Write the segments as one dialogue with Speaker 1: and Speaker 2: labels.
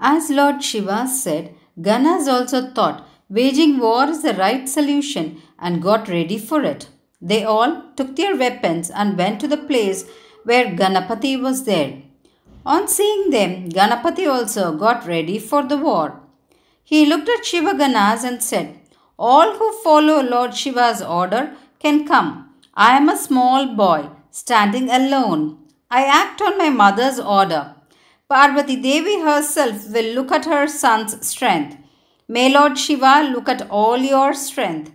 Speaker 1: As Lord Shiva said, Ganas also thought waging war is the right solution and got ready for it. They all took their weapons and went to the place where Ganapati was there. On seeing them, Ganapati also got ready for the war. He looked at Shiva Ganas and said, All who follow Lord Shiva's order can come. I am a small boy, standing alone. I act on my mother's order. Parvati Devi herself will look at her son's strength. May Lord Shiva look at all your strength.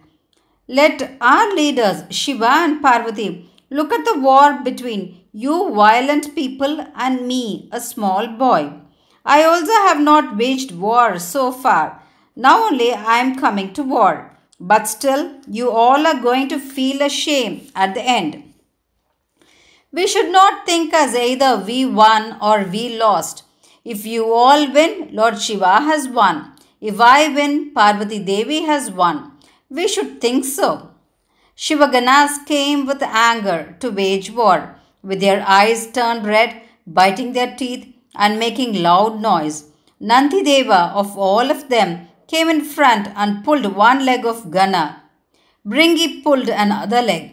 Speaker 1: Let our leaders, Shiva and Parvati, look at the war between you violent people and me, a small boy. I also have not waged war so far. Now only I am coming to war. But still, you all are going to feel a shame at the end. We should not think as either we won or we lost. If you all win, Lord Shiva has won. If I win, Parvati Devi has won. We should think so. Shivaganas came with anger to wage war, with their eyes turned red, biting their teeth, and making loud noise. Nandideva, of all of them, came in front and pulled one leg of Gana. Bringi pulled another leg.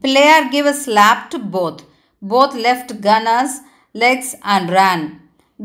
Speaker 1: Pillaiyar gave a slap to both. Both left Gana's legs and ran.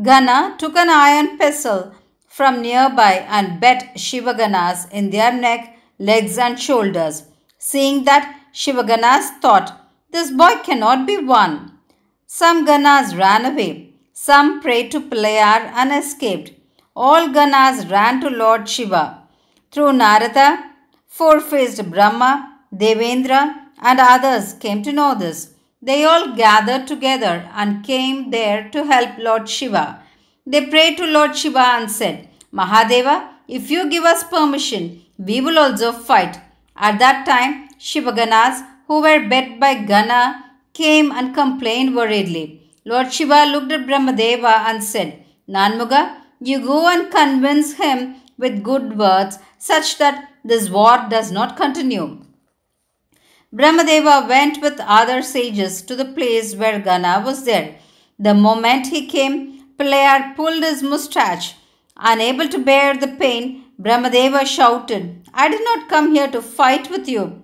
Speaker 1: Gana took an iron pestle from nearby and bet Shivaganas in their neck, legs, and shoulders. Seeing that, Shivaganas thought, This boy cannot be won. Some Ganas ran away. Some prayed to Pillaiyar and escaped. All Ganas ran to Lord Shiva. Through Narada, four faced Brahma, Devendra, and others came to know this. They all gathered together and came there to help Lord Shiva. They prayed to Lord Shiva and said, Mahadeva, if you give us permission, we will also fight. At that time, Shivaganas, who were bet by Gana, came and complained worriedly. Lord Shiva looked at Brahmadeva and said, Nanmuga, you go and convince him with good words such that this war does not continue. Brahmadeva went with other sages to the place where Gana was there. The moment he came, Pillaiyar pulled his moustache. Unable to bear the pain, Brahmadeva shouted, I did not come here to fight with you.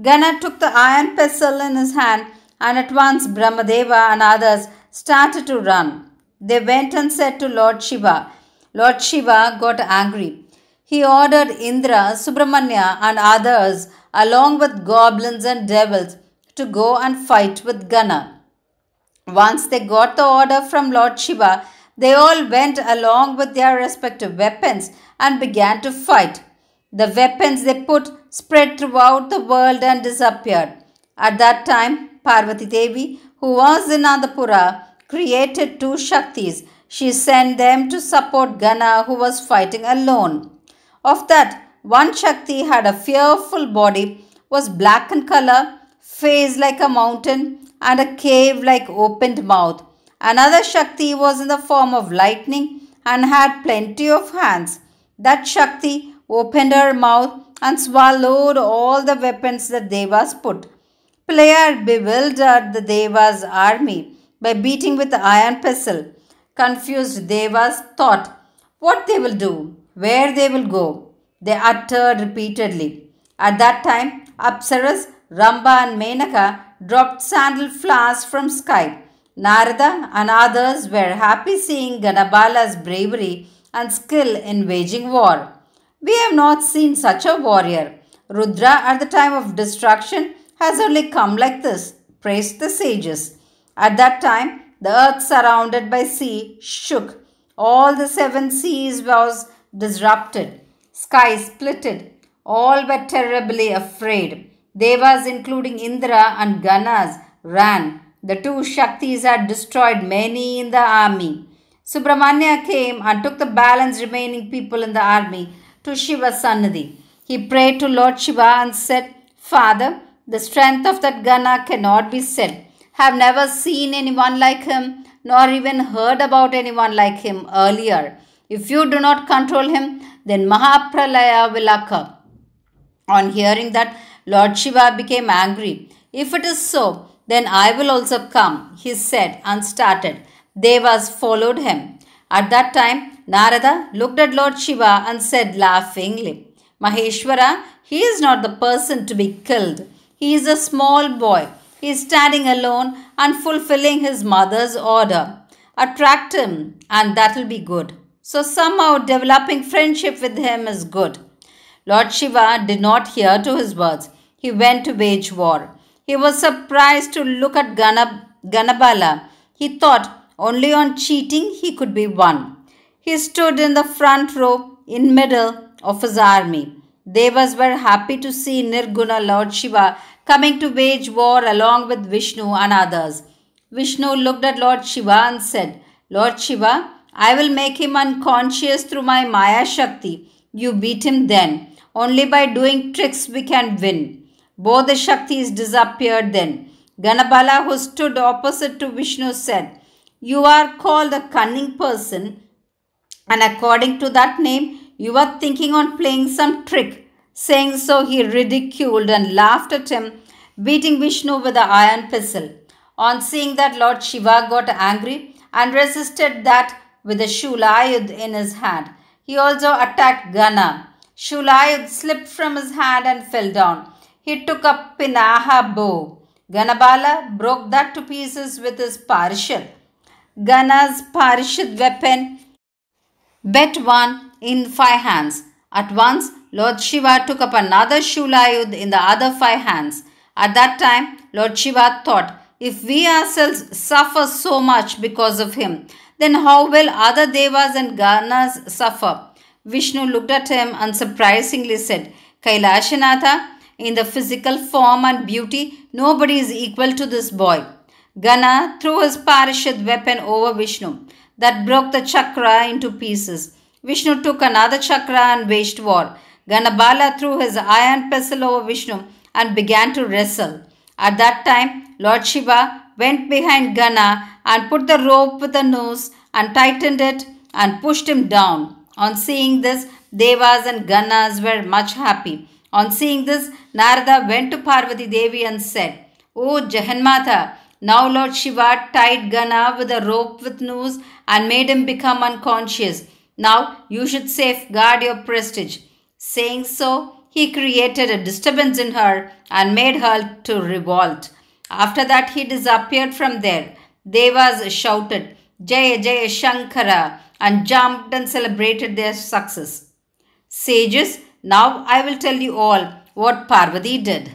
Speaker 1: Gana took the iron pestle in his hand, and at once Brahmadeva and others started to run. They went and said to Lord Shiva. Lord Shiva got angry. He ordered Indra, Subramanya, and others along with goblins and devils, to go and fight with Gana. Once they got the order from Lord Shiva, they all went along with their respective weapons and began to fight. The weapons they put spread throughout the world and disappeared. At that time, Parvati Devi, who was in Anandapura, created two Shaktis. She sent them to support Gana, who was fighting alone. Of that, one Shakti had a fearful body, was black in color, face like a mountain, and a cave like opened mouth. Another Shakti was in the form of lightning and had plenty of hands. That Shakti opened her mouth and swallowed all the weapons the Devas put. Pillaiyar bewildered the Devas' army by beating with the iron pestle. Confused Devas thought what they will do, where they will go they uttered repeatedly. At that time, Apsaras, Ramba and Menaka dropped sandal flowers from sky. Narada and others were happy seeing Ganabala's bravery and skill in waging war. We have not seen such a warrior. Rudra at the time of destruction has only come like this, praised the sages. At that time, the earth surrounded by sea shook. All the seven seas was disrupted. Sky splitted. All were terribly afraid. Devas, including Indra and Ganas, ran. The two Shaktis had destroyed many in the army. Subramanya came and took the balance remaining people in the army to Shiva's Sannidhi. He prayed to Lord Shiva and said, Father, the strength of that Gana cannot be said. Have never seen anyone like him, nor even heard about anyone like him earlier. If you do not control him, then Mahapralaya will occur. On hearing that, Lord Shiva became angry. If it is so, then I will also come, he said and started. Devas followed him. At that time, Narada looked at Lord Shiva and said laughingly, Maheshwara, he is not the person to be killed. He is a small boy. He is standing alone and fulfilling his mother's order. Attract him, and that will be good. So, somehow, developing friendship with him is good. Lord Shiva did not hear to his words. He went to wage war. He was surprised to look at Ganab- Ganabala. He thought only on cheating he could be won. He stood in the front row in middle of his army. Devas were happy to see Nirguna Lord Shiva coming to wage war along with Vishnu and others. Vishnu looked at Lord Shiva and said, Lord Shiva, I will make him unconscious through my Maya Shakti. You beat him then. Only by doing tricks we can win. Both the Shaktis disappeared then. Ganabala, who stood opposite to Vishnu, said, You are called a cunning person, and according to that name, you are thinking on playing some trick. Saying so, he ridiculed and laughed at him, beating Vishnu with the iron pestle. On seeing that, Lord Shiva got angry and resisted that with a Shulayud in his hand. He also attacked Gana. Shulayud slipped from his hand and fell down. He took up Pinaka bow. Ganabala broke that to pieces with his Parishad. Gana's Parishad weapon bet one in five hands. At once, Lord Shiva took up another Shulayud in the other five hands. At that time, Lord Shiva thought, if we ourselves suffer so much because of him, then how will other devas and ganas suffer? Vishnu looked at him and surprisingly said, Kailashanatha, in the physical form and beauty, nobody is equal to this boy. Gana threw his Parishad weapon over Vishnu. That broke the chakra into pieces. Vishnu took another chakra and waged war. Ganabala threw his iron pestle over Vishnu and began to wrestle. At that time, Lord Shiva went behind Gana and put the rope with the noose and tightened it and pushed him down. On seeing this, Devas and Ganas were much happy. On seeing this, Narada went to Parvati Devi and said, O Jaganmatha, now Lord Shiva tied Gana with a rope with noose and made him become unconscious. Now you should safeguard your prestige. Saying so, he created a disturbance in her and made her to revolt. After that, he disappeared from there. Devas shouted, Jaya Jaya Shankara, and jumped and celebrated their success. Sages, now I will tell you all what Parvati did.